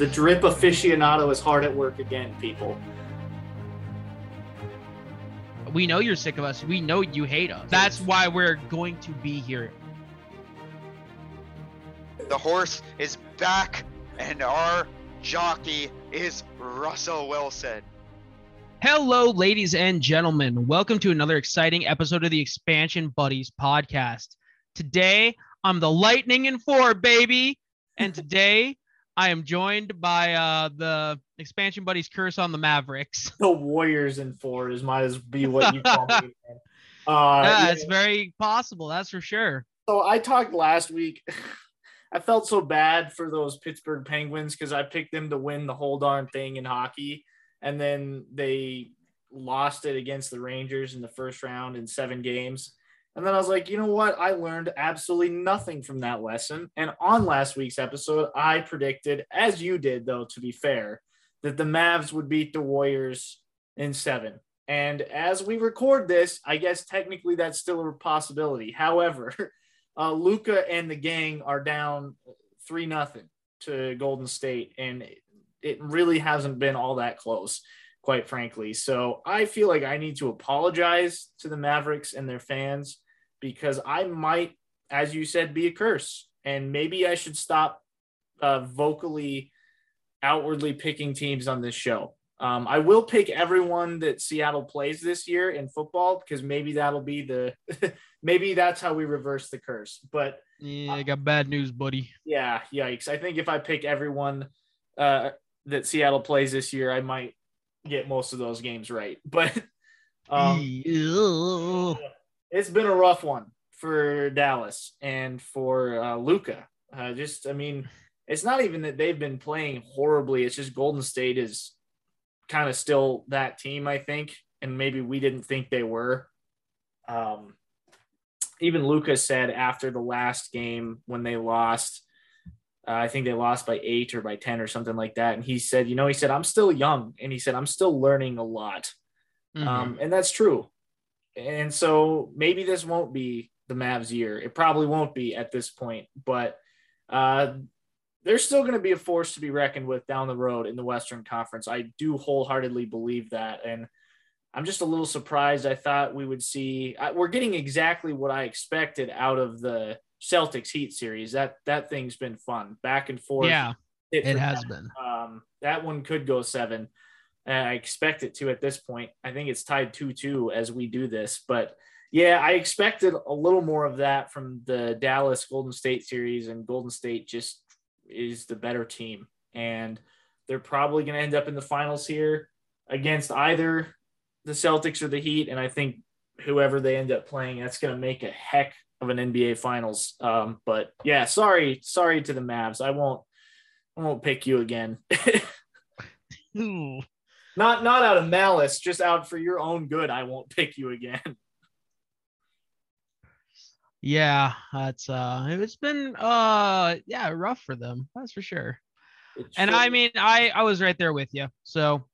the drip aficionado is hard at work again, people. We know you're sick of us. We know you hate us. That's why we're going to be here. The horse is back, and our jockey is Russell Wilson. Hello, ladies and gentlemen. Welcome to another exciting episode of the Expansion Buddies podcast. Today, I'm the Lightning in four, baby. And today, I am joined by uh, the Expansion Buddies curse on the Mavericks. The Warriors in four is might as be what you call me. Uh, yeah, yeah, it's very possible. That's for sure. So I talked last week. I felt so bad for those Pittsburgh Penguins because I picked them to win the whole darn thing in hockey, and then they lost it against the Rangers in the first round in seven games. And then I was like, you know what? I learned absolutely nothing from that lesson. And on last week's episode, I predicted, as you did, though, to be fair, that the Mavs would beat the Warriors in seven. And as we record this, I guess technically that's still a possibility. However, uh, Luka and the gang are down three nothing to Golden State, and it really hasn't been all that close, quite frankly. So I feel like I need to apologize to the Mavericks and their fans because I might, as you said, be a curse, and maybe I should stop uh, vocally, outwardly picking teams on this show. Um, I will pick everyone that Seattle plays this year in football because maybe that'll be the maybe that's how we reverse the curse. But Yeah, I got bad news, buddy. yeah, yikes! I think if I pick everyone uh, that Seattle plays this year, I might get most of those games right. But um. It's been a rough one for Dallas and for uh, Luka. Uh, just, I mean, it's not even that they've been playing horribly. It's just Golden State is kind of still that team, I think, and maybe we didn't think they were. Um, even Luka said after the last game when they lost, uh, I think they lost by eight or by 10 or something like that. And he said, you know, he said, I'm still young. And he said, I'm still learning a lot. Mhm. Um, and that's true. And so maybe this won't be the Mavs year. It probably won't be at this point, but uh, they're still going to be a force to be reckoned with down the road in the Western Conference. I do wholeheartedly believe that. And I'm just a little surprised. I thought we would see, I, we're getting exactly what I expected out of the Celtics Heat series. That, that thing's been fun back and forth. yeah, Tit it has tat. been. Um, that one could go seven. Uh, I expect it to at this point. I think it's tied 2 2 as we do this. But yeah, I expected a little more of that from the Dallas Golden State series, and Golden State just is the better team. And they're probably going to end up in the finals here against either the Celtics or the Heat. And I think whoever they end up playing, that's going to make a heck of an NBA finals. Um, but yeah, sorry, sorry to the Mavs. I won't, I won't pick you again. Ooh. Not not out of malice, just out for your own good. I won't pick you again. Yeah, that's uh it's been uh yeah, rough for them. That's for sure. It And should- I mean, I I was right there with you. So,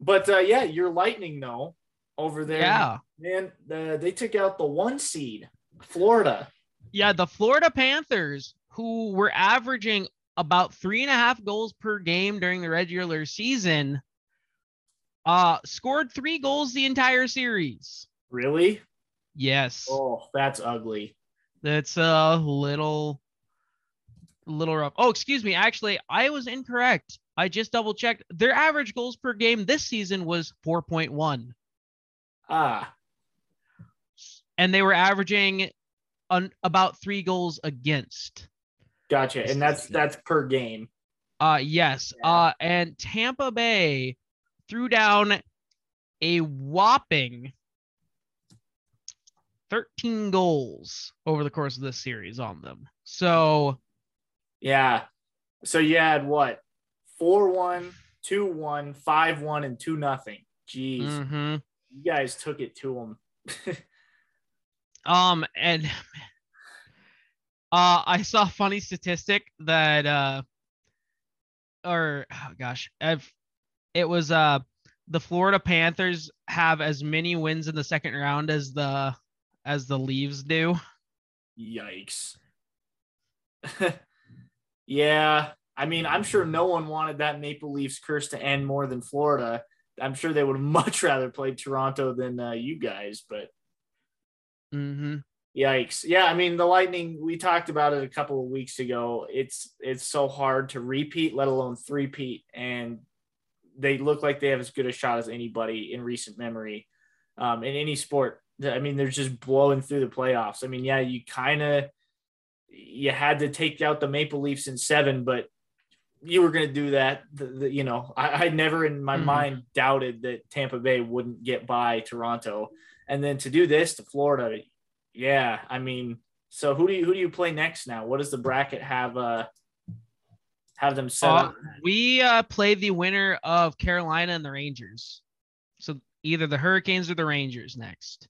but uh, yeah, your Lightning though over there. yeah. man, the, they took out the one seed, Florida. Yeah, the Florida Panthers, who were averaging about three and a half goals per game during the regular season, uh, scored three goals the entire series. Really? Yes, Oh, that's ugly. that's a little, little rough. Oh, excuse me. Actually, I was incorrect. I just double checked. Their average goals per game this season was 4.1, Ah, and they were averaging on about three goals against. Gotcha. And that's that's per game. Uh yes. Yeah. Uh and Tampa Bay threw down a whopping 13 goals over the course of this series on them. So, Yeah. So you had what? 4 1, 2 1, 5 1, and 2 nothing. Jeez. mhm. You guys took it to them. um and uh I saw a funny statistic that uh or oh gosh, if it was uh the Florida Panthers have as many wins in the second round as the as the Leaves do. Yikes. yeah. I mean, I'm sure no one wanted that Maple Leafs curse to end more than Florida. I'm sure they would much rather play Toronto than uh, you guys, but Mm-hmm. Yikes. Yeah, I mean the Lightning, we talked about it a couple of weeks ago. It's it's so hard to repeat, let alone three-peat. And they look like they have as good a shot as anybody in recent memory. Um, in any sport. I mean, they're just blowing through the playoffs. I mean, yeah, you kind of you had to take out the Maple Leafs in seven, but you were going to do that. The, the, you know, I, I never in my Mhm. mind doubted that Tampa Bay wouldn't get by Toronto, and then to do this to Florida, yeah. I mean, so who do you who do you play next now? What does the bracket have? Uh, have them set Uh, up? we uh, play the winner of Carolina and the Rangers. So either the Hurricanes or the Rangers next.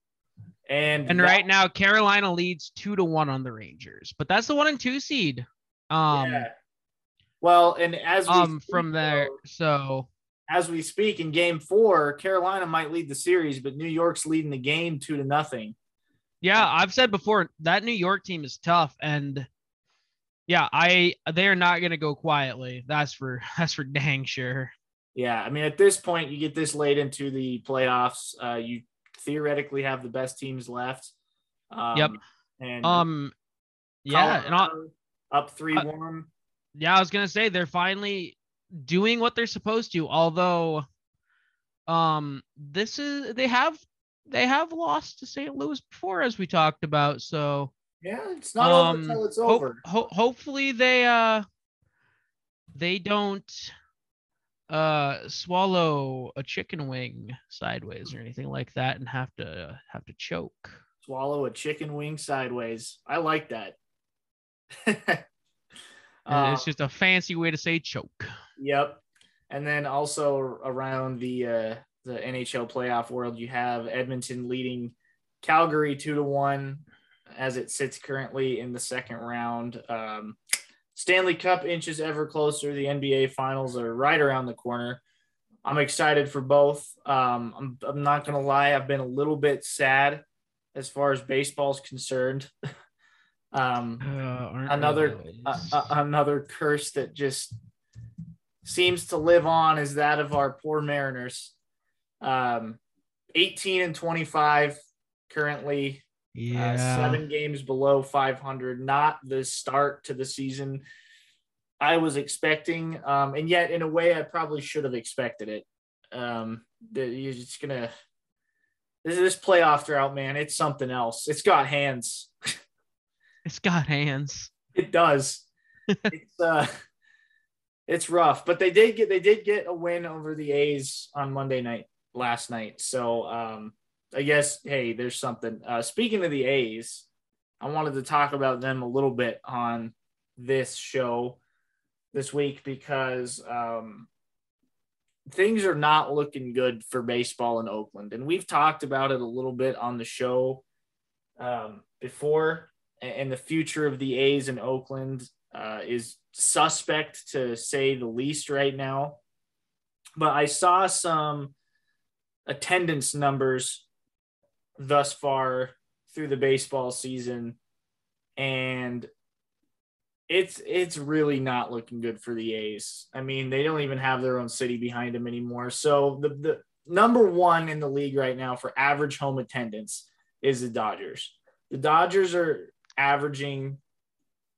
And And that- right now, Carolina leads two to one on the Rangers, but that's the one and two seed. Um, yeah. Well, and as we um, from there. So as we speak in game four, Carolina might lead the series, but New York's leading the game two to nothing. Yeah, I've said before that New York team is tough, and yeah, I they are not gonna go quietly. That's for that's for dang sure. Yeah, I mean, at this point, you get this late into the playoffs, uh, you theoretically have the best teams left. Um, Yep. And Um, yeah, and I, up three one. yeah, I was gonna say they're finally doing what they're supposed to. Although, um, this is they have they have lost to St. Louis before, as we talked about. So Yeah, it's not over um, until it's over. ho- hopefully they uh they don't uh swallow a chicken wing sideways or anything like that and have to have to choke. Swallow a chicken wing sideways. I like that. Uh, it's just a fancy way to say choke. Yep. And then also around the uh, the NHL playoff world, you have Edmonton leading Calgary two to one as it sits currently in the second round. Um, Stanley Cup inches ever closer. The NBA finals are right around the corner. I'm excited for both. Um, I'm, I'm not going to lie, I've been a little bit sad as far as baseball is concerned. um, Uh, another we a- another curse that just seems to live on is that of our poor Mariners. Um, 18 and 25 currently, uh, seven games below 500. Not the start to the season I was expecting, um, and yet in a way I probably should have expected it. Um, that you're just gonna this this playoff drought, man. It's something else. It's got hands. It's got hands. It does. it's uh it's rough, but they did get they did get a win over the A's on Monday night last night. So um I guess hey, there's something. Uh speaking of the A's, I wanted to talk about them a little bit on this show this week because um things are not looking good for baseball in Oakland. And we've talked about it a little bit on the show um, before. And the future of the A's in Oakland uh, is suspect to say the least right now. But I saw some attendance numbers thus far through the baseball season. And it's it's really not looking good for the A's. I mean, they don't even have their own city behind them anymore. So the the number one in the league right now for average home attendance is the Dodgers. The Dodgers are averaging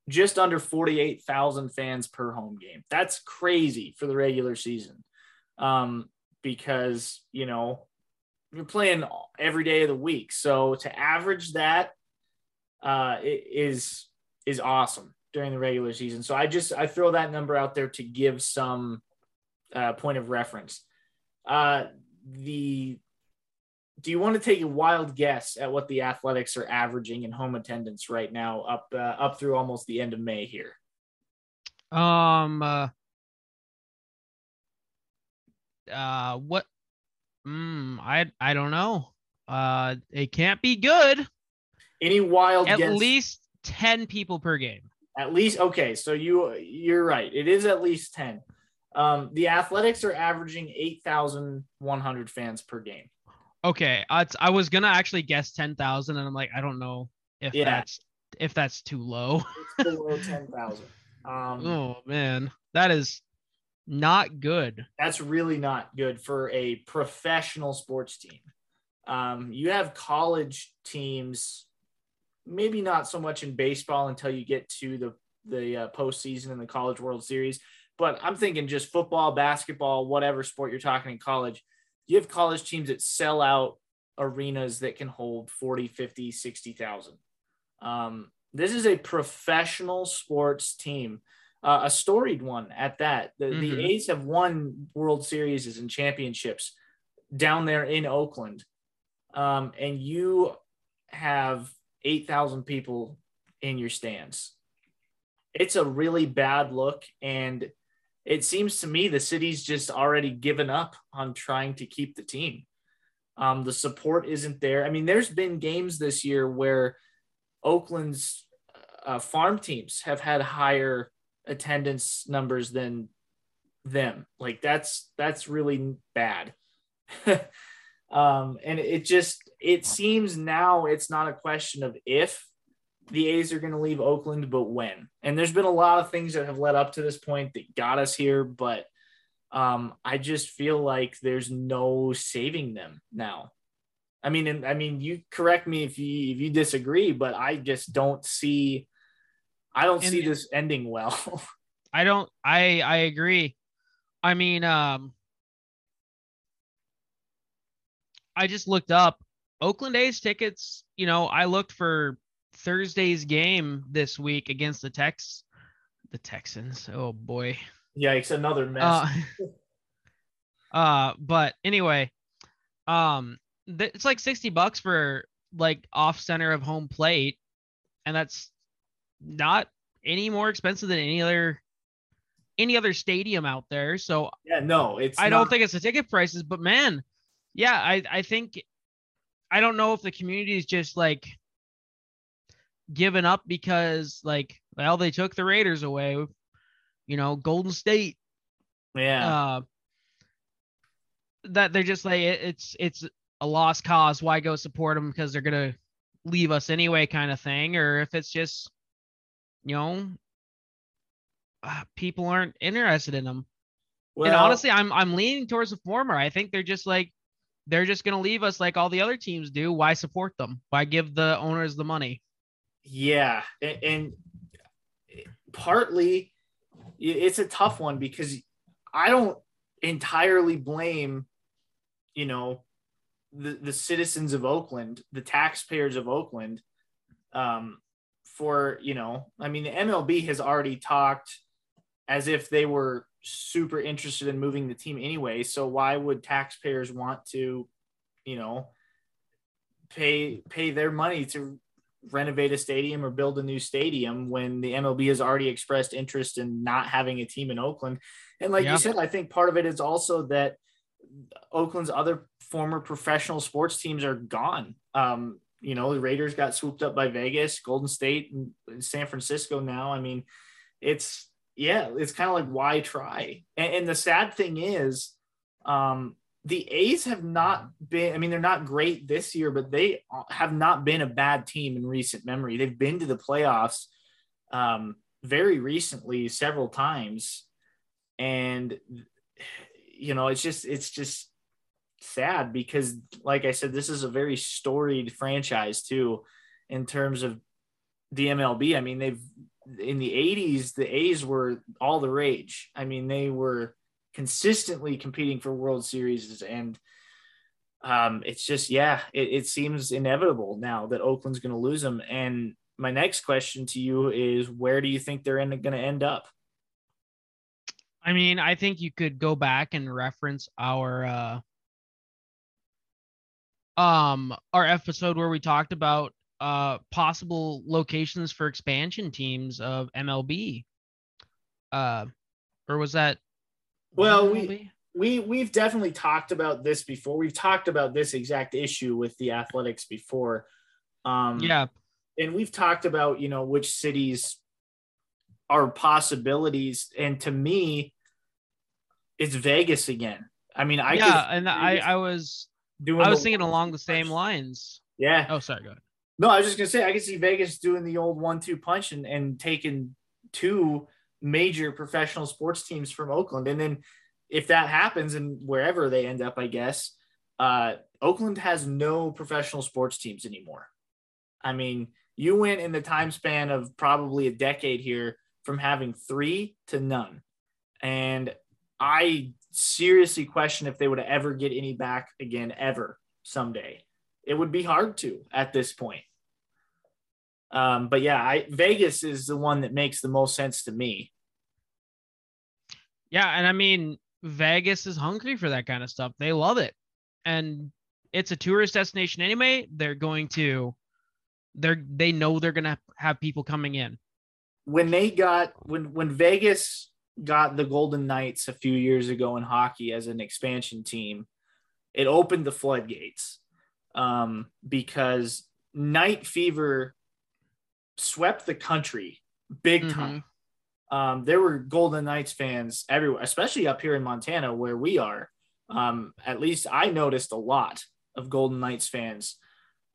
just under 48,000 fans per home game. That's crazy for the regular season. Um, because, you know, you're playing every day of the week. So to average that uh, is is awesome during the regular season. So I just I throw that number out there to give some uh, point of reference. Uh, the do you want to take a wild guess at what the Athletics are averaging in home attendance right now, up uh, up through almost the end of May here? Um. Uh, what? Mm, I I don't know. Uh, it can't be good. Any wild At guess? least ten people per game. At least okay, so you you're right. It is at least ten. Um, the Athletics are averaging eight thousand one hundred fans per game. Okay, uh, I was gonna actually guess ten thousand, and I'm like, I don't know if Yeah. that's if that's too low. It's below ten thousand. Um, Oh man, that is not good. that's really not good for a professional sports team. Um, you have college teams, maybe not so much in baseball until you get to the the uh, postseason in the College World Series. But I'm thinking just football, basketball, whatever sport you're talking in college. You have college teams that sell out arenas that can hold 40, 50, 60,000. Um, this is a professional sports team uh, a storied one at that. The, Mhm. the A's have won World Series and championships down there in Oakland, um, and you have eight thousand people in your stands. It's a really bad look, and it seems to me the city's just already given up on trying to keep the team. Um, the support isn't there. I mean, there's been games this year where Oakland's uh, farm teams have had higher attendance numbers than them. Like that's that's really bad. um, and it just it seems now it's not a question of if the A's are going to leave Oakland, but when. And there's been a lot of things that have led up to this point that got us here, but um, I just feel like there's no saving them now. I mean, and I mean, you correct me if you if you disagree, but I just don't see. I don't And- see this ending well. I don't. I I agree. I mean, um, I just looked up Oakland A's tickets. You know, I looked for Thursday's game this week against the Tex, the Texans. Oh boy. Yikes! Another mess. Uh, uh, but anyway, um, th- it's like sixty bucks for like off center of home plate, and that's not any more expensive than any other any other stadium out there. So yeah, no, it's. I don't not- think it's the ticket prices, but man, yeah, I I think I don't know if the community is just like given up because like well they took the Raiders away, you know, Golden State Yeah, uh, that they're just like it, it's it's a lost cause. Why go support them because they're gonna leave us anyway, kind of thing, or if it's just you know uh, people aren't interested in them. well, and honestly, I'm I'm leaning towards the former. I think they're just like they're just gonna leave us like all the other teams do. Why support them? Why give the owners the money? yeah, and, and partly it's a tough one because I don't entirely blame, you know, the the citizens of Oakland, the taxpayers of Oakland, um, for you know, I mean, the MLB has already talked as if they were super interested in moving the team anyway. So why would taxpayers want to, you know, pay pay their money to renovate a stadium or build a new stadium when the MLB has already expressed interest in not having a team in Oakland? And like Yeah. you said, I think part of it is also that Oakland's other former professional sports teams are gone. Um, you know, the Raiders got swooped up by Vegas, Golden State, and, San Francisco now. I mean, it's yeah, it's kind of like why try? And, and the sad thing is, um, the A's have not been. I mean, they're not great this year, but they have not been a bad team in recent memory. They've been to the playoffs um, very recently, several times, and you know, it's just it's just sad because, like I said, this is a very storied franchise too, in terms of the MLB. I mean, they've in the 80s, the A's were all the rage. I mean, they were consistently competing for World Series and um, it's just, yeah, it, it seems inevitable now that Oakland's going to lose them. And my next question to you is where do you think they're going to end up? I mean, I think you could go back and reference our uh um our episode where we talked about uh possible locations for expansion teams of MLB. Uh or was that Well, we- MLB? we we've definitely talked about this before. We've talked about this exact issue with the athletics before. Um, yeah, and we've talked about you know which cities are possibilities, and to me, it's Vegas again. I mean, I yeah, and I I was doing I was thinking along the same lines. Yeah, Oh, sorry, go ahead. no, I was just gonna say I could see Vegas doing the old one-two punch and and taking two major professional sports teams from Oakland. And then if that happens and wherever they end up, I guess, uh, Oakland has no professional sports teams anymore. I mean, you went in the time span of probably a decade here from having three to none. And I seriously question if they would ever get any back again, ever someday. It would be hard to at this point. Um, but yeah, I Vegas is the one that makes the most sense to me. Yeah, and I mean Vegas is hungry for that kind of stuff. They love it. And it's a tourist destination anyway. They're going to they're they know they're going to have people coming in. When they got when when Vegas got the Golden Knights a few years ago in hockey as an expansion team, it opened the floodgates. Um, because Knight fever swept the country big Mm-hmm. time. Um, there were Golden Knights fans everywhere, especially up here in Montana where we are. Um, at least I noticed a lot of Golden Knights fans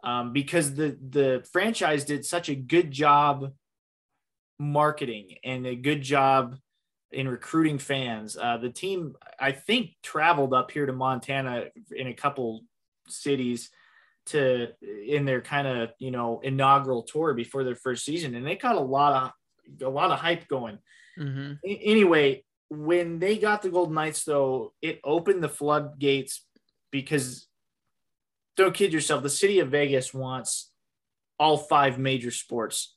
um, because the the franchise did such a good job marketing and a good job in recruiting fans. Uh, the team, I think, traveled up here to Montana in a couple cities to in their kind of you know inaugural tour before their first season, and they got a lot of a lot of hype going. Mhm. A- Anyway, when they got the Golden Knights, though, it opened the floodgates because don't kid yourself, the city of Vegas wants all five major sports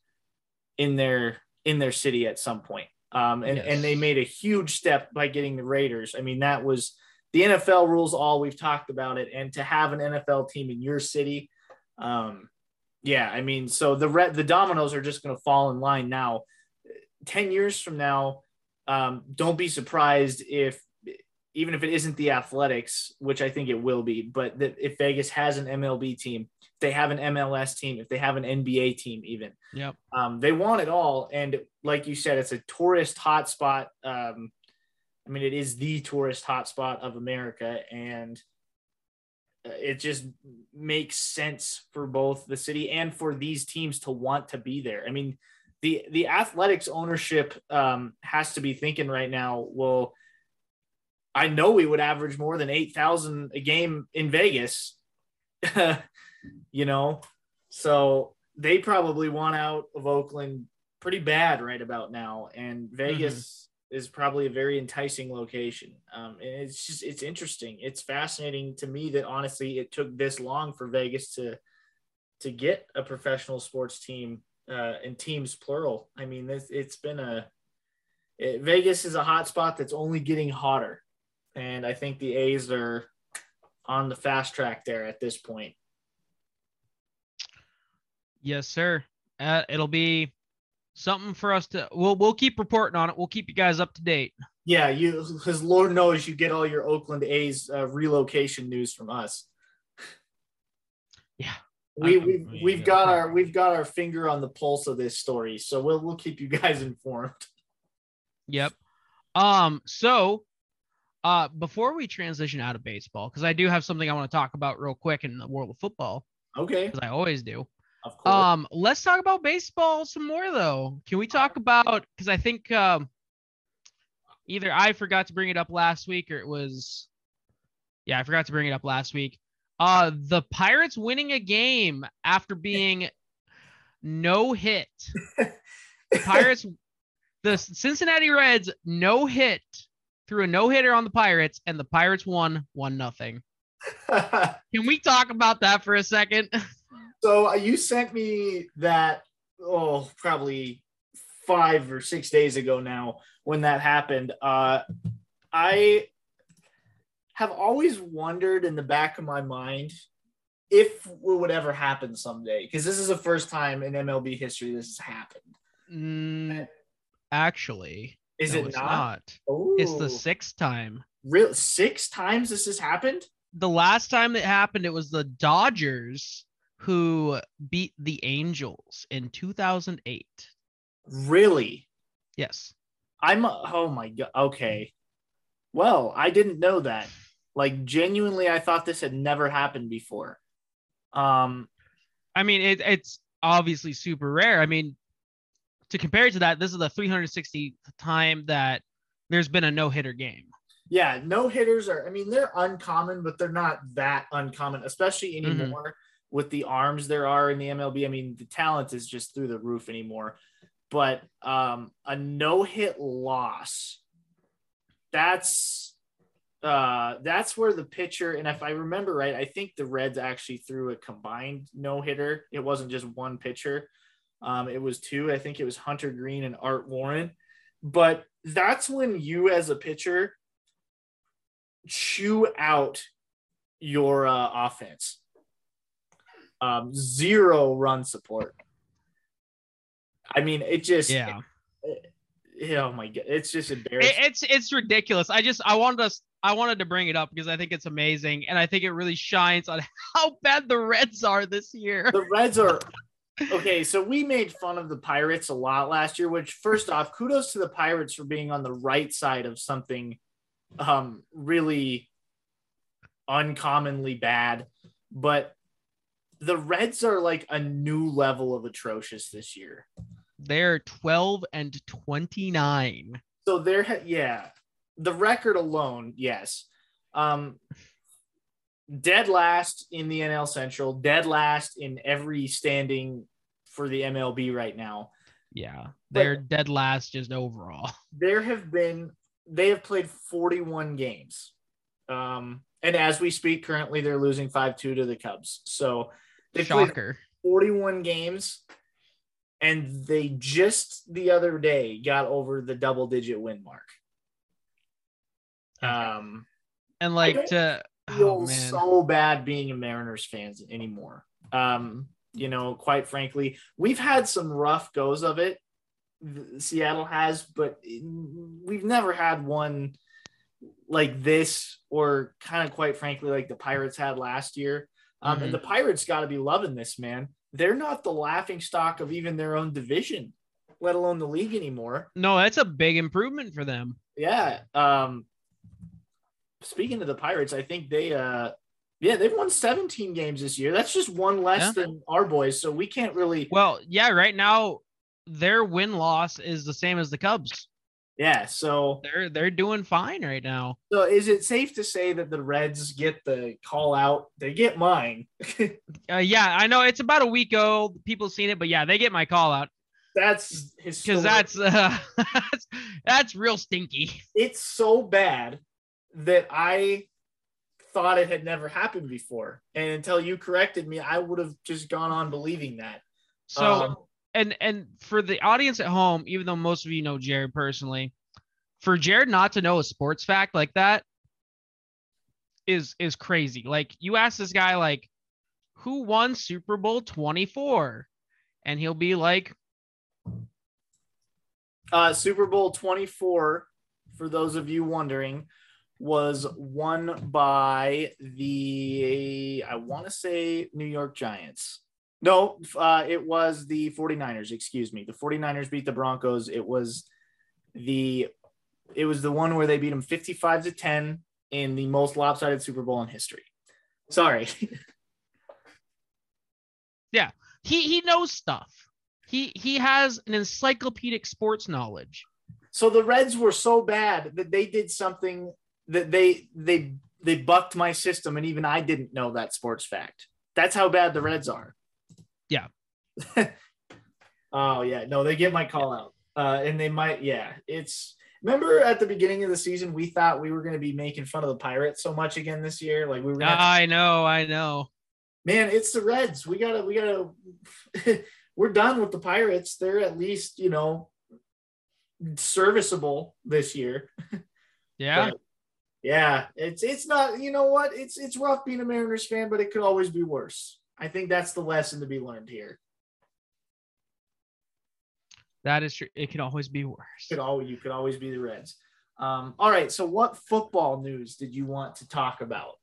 in their in their city at some point. Um, and, Yes. and they made a huge step by getting the Raiders. I mean, that was the NFL rules all we've talked about it. And to have an NFL team in your city, um, yeah, I mean, so the re- the dominoes are just going to fall in line now. 10 years from now, um, don't be surprised if, even if it isn't the athletics, which I think it will be, but that if Vegas has an MLB team, if they have an MLS team, if they have an NBA team, even, Yep. um, they want it all. And like you said, it's a tourist hotspot. Um, I mean, it is the tourist hotspot of America. And uh, it just makes sense for both the city and for these teams to want to be there. I mean, the the athletics ownership um, has to be thinking right now. Well, I know we would average more than eight thousand a game in Vegas, you know, so they probably want out of Oakland pretty bad right about now, and Vegas is probably a very enticing location. Um, and it's just it's interesting. It's fascinating to me that honestly it took this long for Vegas to to get a professional sports team uh, and teams plural. I mean, it's, it's been a it, Vegas is a hot spot that's only getting hotter, and I think the A's are on the fast track there at this point. Yes, sir. Uh, it'll be something for us to. We'll we'll keep reporting on it. We'll keep you guys up to date. Yeah, you because Lord knows you get all your Oakland A's uh, relocation news from us. Yeah. we we've, we- we've got our we've got our finger on the pulse of this story, so we'll we'll keep you guys informed. Yep. Um. So, uh, before we transition out of baseball, because I do have something I want to talk about real quick in the world of football, Okay, because I always do. of course. Um, let's talk about baseball some more though. Can we talk about because I think um either I forgot to bring it up last week or it was yeah, I forgot to bring it up last week. Uh the Pirates winning a game after being no hit. The Pirates the Cincinnati Reds no hit threw a no hitter on the Pirates and the Pirates won one nothing. Can we talk about that for a second? so uh, you sent me that oh probably five or six days ago now when that happened. Uh, I have always wondered in the back of my mind if it would ever happen someday because this is the first time in MLB history this has happened. Mm, actually, Is no, it it's not? Oh, It's the sixth time. real six times this has happened. The last time it happened, it was the Dodgers who beat the Angels in 2008. Really? Yes. I'm oh my god. Okay. Well, I didn't know that. Like genuinely I thought this had never happened before. Um I mean, it, it's obviously super rare. I mean, to compare it to that, this is the 360th time that there's been a no hitter game. Yeah, no hitters are. I mean, they're uncommon, but they're not that uncommon, especially Mhm. anymore with the arms there are in the MLB. I mean, the talent is just through the roof anymore. But um, a no hit loss, that's uh, that's where the pitcher. And if I remember right, I think the Reds actually threw a combined no hitter. It wasn't just one pitcher. Um, it was two. I think it was Hunter Greene and Art Warren. But that's when you, as a pitcher, chew out your uh, offense. Um, zero run support. I mean, it just Yeah. oh my god, it's just It, embarrassing. it's it's ridiculous. I just I wanted us I wanted to bring it up because I think it's amazing and I think it really shines on how bad the Reds are this year. the Reds are okay. So we made fun of the Pirates a lot last year. Which, first off, kudos to the Pirates for being on the right side of something um, really uncommonly bad. But the Reds are like a new level of atrocious this year. They're 12 and 29. So there, ha- yeah, the record alone, yes. Um, dead last in the NL Central, dead last in every standing for the MLB right now. Yeah. They're dead last just overall. There have been they have played 41 games. Um, and as we speak, currently they're losing 5-2 to the Cubs. So they played Shocker. 41 games and they just the other day got over the double digit win mark. Um And like to feel oh so bad being a Mariners fans anymore. Um, you know, quite frankly, we've had some rough goes of it. Seattle has, but we've never had one like this, or kind of quite frankly, like the Pirates had last year. Um, Mhm. And the Pirates got to be loving this, man. They're not the laughing stock of even their own division, let alone the league anymore. No, that's a big improvement for them. Yeah. Um speaking of the Pirates, I think they uh yeah, they've won 17 games this year. That's just one less Yeah. than our boys, so we can't really Well, yeah, right now their win loss is the same as the Cubs. yeah, so They're they're doing fine right now. so is it safe to say that the Reds get the call out? They get mine. Uh, yeah, I know it's about a week old. People seen it, but yeah, they get my call out That's because that's uh, that's that's real stinky. it's so bad that I thought it had never happened before. And until you corrected me, I would have just gone on believing that. So Um, and and for the audience at home, even though most of you know Jared personally, for Jared not to know a sports fact like that is is crazy. Like you ask this guy like who won Super Bowl 24 and he'll be like Uh, Super Bowl 24, for those of you wondering, was won by the, I want to say, New York Giants. No, uh, it was the 49ers, excuse me. The 49ers beat the Broncos. It was the it was the one where they beat them 55 to 10 in the most lopsided Super Bowl in history. Sorry. Yeah. He he knows stuff. He he has an encyclopedic sports knowledge. So the Reds were so bad that they did something that they they they bucked my system, and even I didn't know that sports fact. That's how bad the Reds are. Yeah. oh yeah, no, they get my call out, uh, and they might. Yeah, it's. Remember at the beginning of the season, we thought we were going to be making fun of the Pirates so much again this year. Like we were. Gonna to- I know, I know. man, it's the Reds. We gotta. We gotta. we're done with the Pirates. They're at least you know serviceable this year. Yeah. But, yeah, it's it's not. You know what? It's it's rough being a Mariners fan, but it could always be worse. I think that's the lesson to be learned here. That is true. It can always be worse. Could all you could always be the Reds. Um, all right. So, what football news did you want to talk about?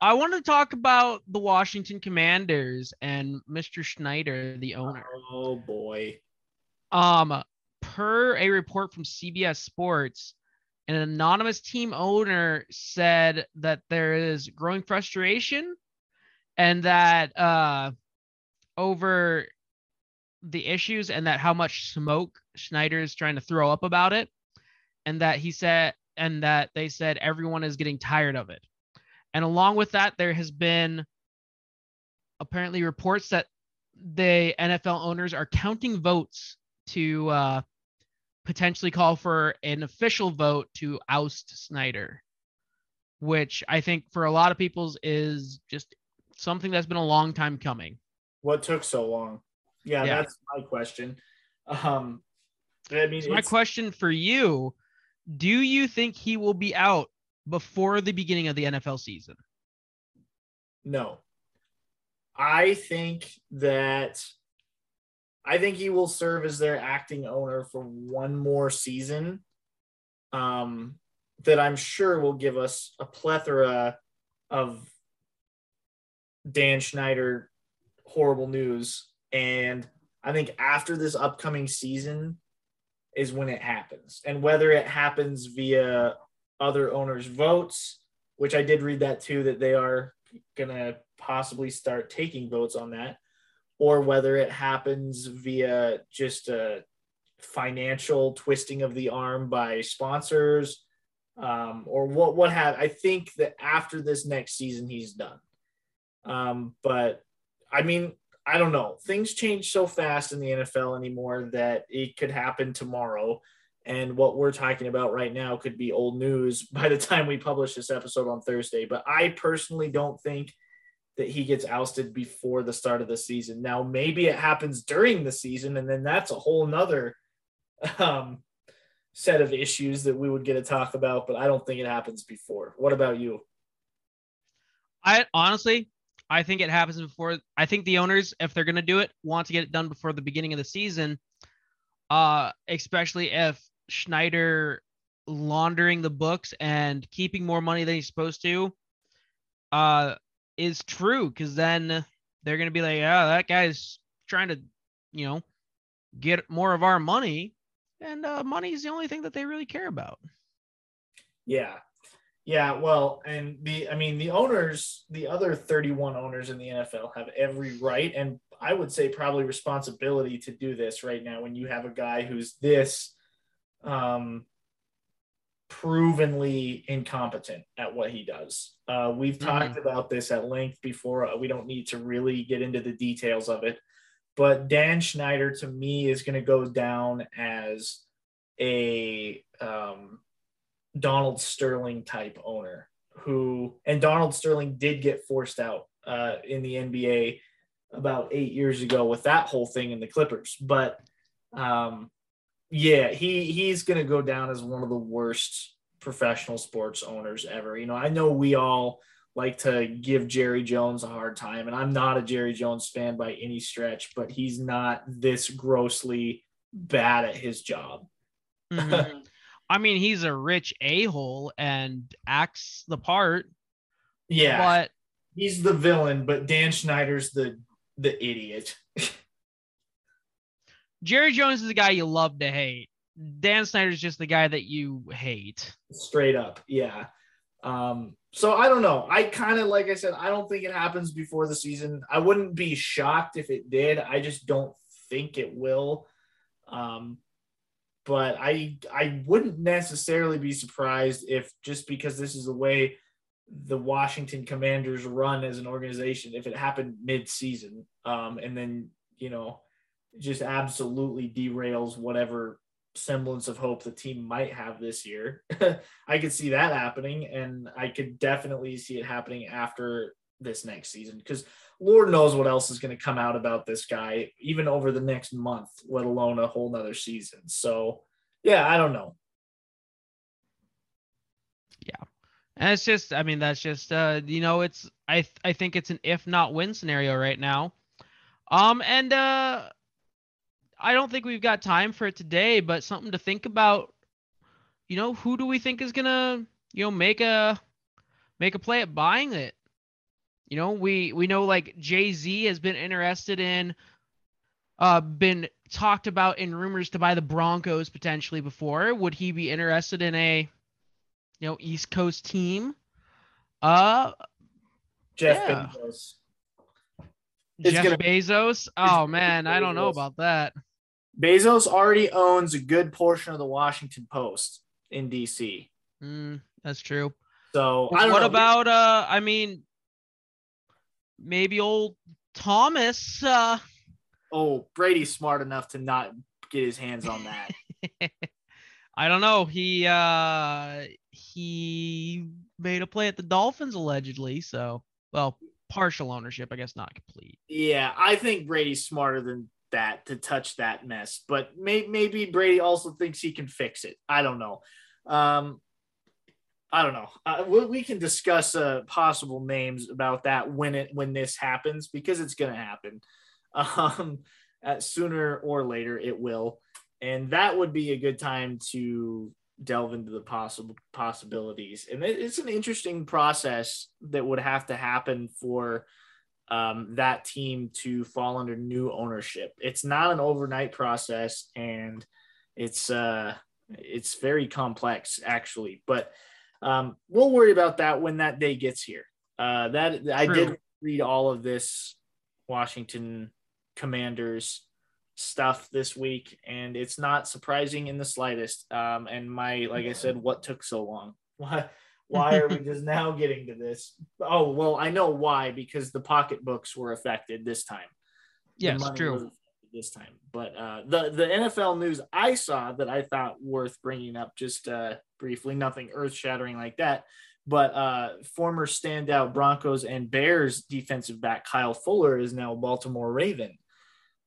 I want to talk about the Washington Commanders and Mr. Schneider, the owner. Oh boy. Um, per a report from CBS Sports, an anonymous team owner said that there is growing frustration and that uh over the issues and that how much smoke Schneider is trying to throw up about it, and that he said and that they said everyone is getting tired of it. And along with that, there has been apparently reports that the NFL owners are counting votes to uh, potentially call for an official vote to oust Snyder, which I think for a lot of people's is just something that's been a long time coming. What took so long? Yeah, Yeah. that's my question. Um, I mean, So my question for you, do you think he will be out before the beginning of the NFL season? No. I think that I think he will serve as their acting owner for one more season. Um, that I'm sure will give us a plethora of Dan Schneider horrible news. And I think after this upcoming season is when it happens. And whether it happens via other owners' votes, which I did read that too, that they are gonna possibly start taking votes on that, or whether it happens via just a financial twisting of the arm by sponsors, um, or what what have. I think that after this next season, he's done. Um, but I mean, I don't know. Things change so fast in the NFL anymore that it could happen tomorrow. And what we're talking about right now could be old news by the time we publish this episode on Thursday. But I personally don't think that he gets ousted before the start of the season. Now, maybe it happens during the season, and then that's a whole nother um, set of issues that we would get to talk about. But I don't think it happens before. What about you? I honestly, I think it happens before. I think the owners, if they're going to do it, want to get it done before the beginning of the season. Uh, especially if Schneider laundering the books and keeping more money than he's supposed to, uh, is true. Because then they're going to be like, "Oh, that guy's trying to, you know, get more of our money," and uh, money is the only thing that they really care about. Yeah. Yeah, well, and the I mean the owners, the other 31 owners in the NFL have every right and I would say probably responsibility to do this right now when you have a guy who's this um provenly incompetent at what he does. Uh, we've talked about this at length before. Uh, We don't need to really get into the details of it, but Dan Schneider to me is going to go down as a um, Donald Sterling type owner who, and Donald Sterling did get forced out uh, in the NBA about eight years ago with that whole thing in the Clippers. But um, yeah, he he's going to go down as one of the worst professional sports owners ever. You know, I know we all like to give Jerry Jones a hard time, and I'm not a Jerry Jones fan by any stretch, but he's not this grossly bad at his job. Mhm. I mean, he's a rich a hole and acts the part, Yeah, but he's the villain, but Dan Schneider's the the idiot. Jerry Jones is the guy you love to hate. Dan Snyder's just the guy that you hate. Straight up, yeah. Um, so I don't know. I kind of like I said, I don't think it happens before the season. I wouldn't be shocked if it did. I just don't think it will. Um, but I I wouldn't necessarily be surprised if just because this is the way the Washington Commanders run as an organization, if it happened mid-season, um, and then you know just absolutely derails whatever semblance of hope the team might have this year. I could see that happening, and I could definitely see it happening after this next season because Lord knows what else is going to come out about this guy, even over the next month, let alone a whole nother season. So, yeah, I don't know. Yeah. And it's just, I mean, that's just, uh, you know, it's, I, th- I think it's an if not win scenario right now. Um, and, uh, I don't think we've got time for it today, but something to think about. You know, who do we think is gonna, you know, make a, make a play at buying it? You know, we we know like Jay Z has been interested in, uh, been talked about in rumors to buy the Broncos potentially before. Would he be interested in a, you know, East Coast team? Uh, Jeff Yeah. Bezos. It's Jeff gonna- Bezos. Oh man, I don't know about that. Bezos already owns a good portion of the Washington Post in DC. Mm, that's true. So I don't what know. about uh I mean maybe old Thomas uh Oh, Brady's smart enough to not get his hands on that. I don't know. He uh he made a play at the Dolphins allegedly, so well, partial ownership, I guess not complete. yeah, I think Brady's smarter than that to touch that mess, but may, maybe Brady also thinks he can fix it. I don't know. Um, I don't know. Uh, we, we can discuss uh, possible names about that when it when this happens because it's going to happen. Um, uh, sooner or later it will, and that would be a good time to delve into the possible possibilities. And it, it's an interesting process that would have to happen for um, that team to fall under new ownership. It's not an overnight process, and it's uh, it's very complex actually. But um, we'll worry about that when that day gets here. Uh, that I True. did read all of this Washington Commanders stuff this week, and it's not surprising in the slightest. Um, and my, like I said, what took so long? Why? Are we just now getting to this? Oh, well, I know why because the pocketbooks were affected this time. Yes, true. This time, but uh, the the NFL news I saw that I thought worth bringing up just uh, briefly, nothing earth shattering like that, but uh, former standout Broncos and Bears defensive back Kyle Fuller is now a Baltimore Raven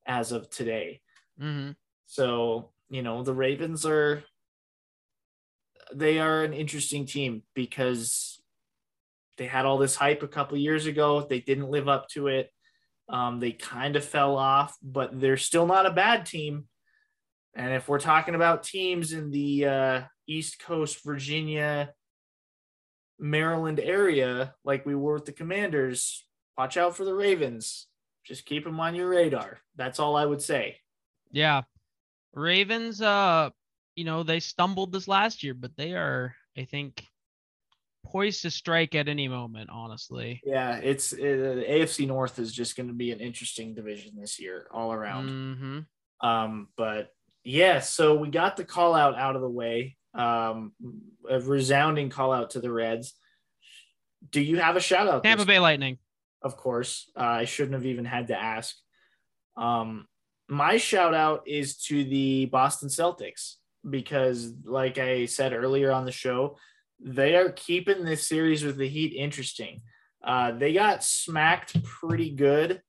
as of today. hmm So, you know, the Ravens are they are an interesting team because they had all this hype a couple years ago. They didn't live up to it. Um, they kind of fell off, but they're still not a bad team. And if we're talking about teams in the uh, East Coast, Virginia, Maryland area, like we were with the Commanders, watch out for the Ravens. Just keep them on your radar. That's all I would say. Yeah. Ravens, uh, you know, they stumbled this last year, but they are, I think, poised to strike at any moment, honestly. Yeah, it's uh, the AFC North is just going to be an interesting division this year all around. Mm-hmm. Um, but yeah, so we got the call out out of the way. Um, a resounding call out to the Reds. Do you have a shout out? Tampa Bay Lightning. Of course, uh, I shouldn't have even had to ask. Um, my shout out is to the Boston Celtics because, like I said earlier on the show, they are keeping this series with the Heat interesting. Uh, they got smacked pretty good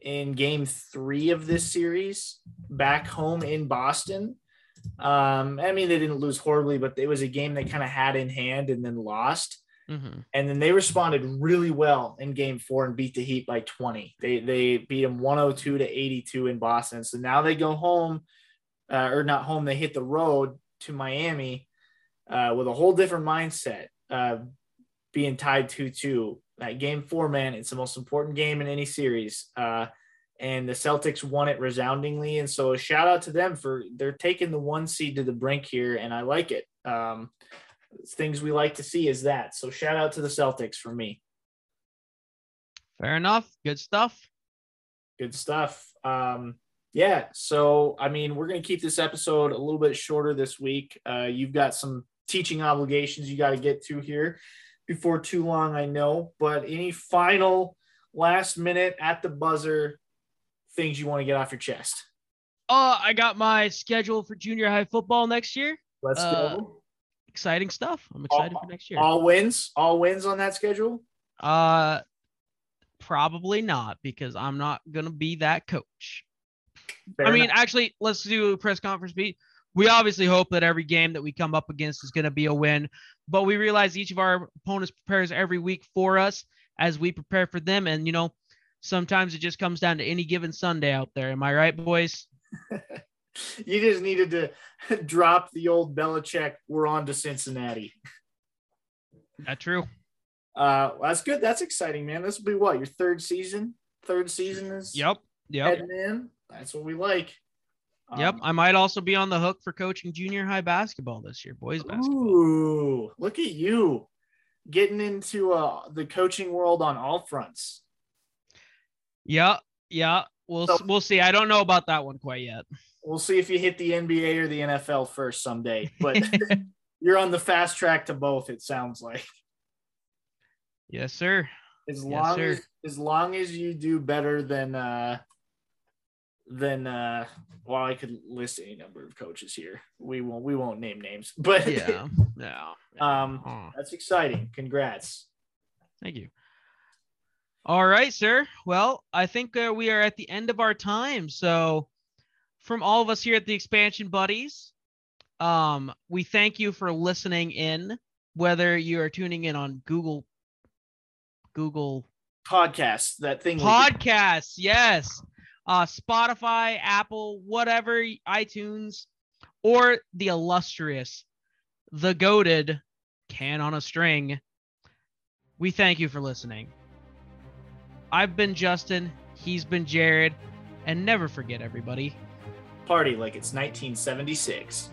in game three of this series back home in Boston. Um, I mean, they didn't lose horribly, but it was a game they kind of had in hand and then lost hmm and then they responded really well in game four and beat the heat by 20 they they beat them 102 to 82 in boston so now they go home uh, or not home they hit the road to miami uh, with a whole different mindset uh, being tied 2-2 that game four man it's the most important game in any series uh, and the celtics won it resoundingly and so a shout out to them for they're taking the one seed to the brink here and i like it um, things we like to see is that. So shout out to the Celtics for me. Fair enough. Good stuff. Good stuff. Um, yeah. So I mean, we're gonna keep this episode a little bit shorter this week. Uh, you've got some teaching obligations you got to get to here before too long, I know. But any final last minute at the buzzer things you want to get off your chest? Uh, I got my schedule for junior high football next year. Let's Uh, go. Exciting stuff. I'm excited for next year. All wins, all wins on that schedule. Uh, probably not because I'm not gonna be that coach. Fair I mean, enough. actually, let's do a press conference beat. We obviously hope that every game that we come up against is going to be a win, but we realize each of our opponents prepares every week for us as we prepare for them. And, you know, sometimes it just comes down to any given Sunday out there. Am I right, boys? you just needed to drop the old Belichick. We're on to Cincinnati. That true. Uh, that's good. That's exciting, man. This will be what your third season. Third season is Yep. Yep. heading in. That's what we like. Yep. Um, I might also be on the hook for coaching junior high basketball this year, boys basketball. Ooh, look at you getting into uh, the coaching world on all fronts. Yeah. Yeah, we'll So- we'll see. I don't know about that one quite yet. We'll see if you hit the NBA or the NFL first someday. But you're on the fast track to both. It sounds like Yes, sir. as Yes, long sir. as as long as you do better than uh than uh well I could list any number of coaches here. We won't we won't name names, but Yeah. Yeah. um Oh, that's exciting. Congrats. thank you. All right, sir. Well, I think uh, we are at the end of our time. So, from all of us here at the Expansion Buddies, um, we thank you for listening in. Whether you are tuning in on Google, Google Podcast, that thing podcasts, yes, uh, Spotify, Apple, whatever, iTunes, or the illustrious, the goaded can on a string. We thank you for listening. I've been Justin, he's been Jared, and never forget, everybody. party like it's 1976.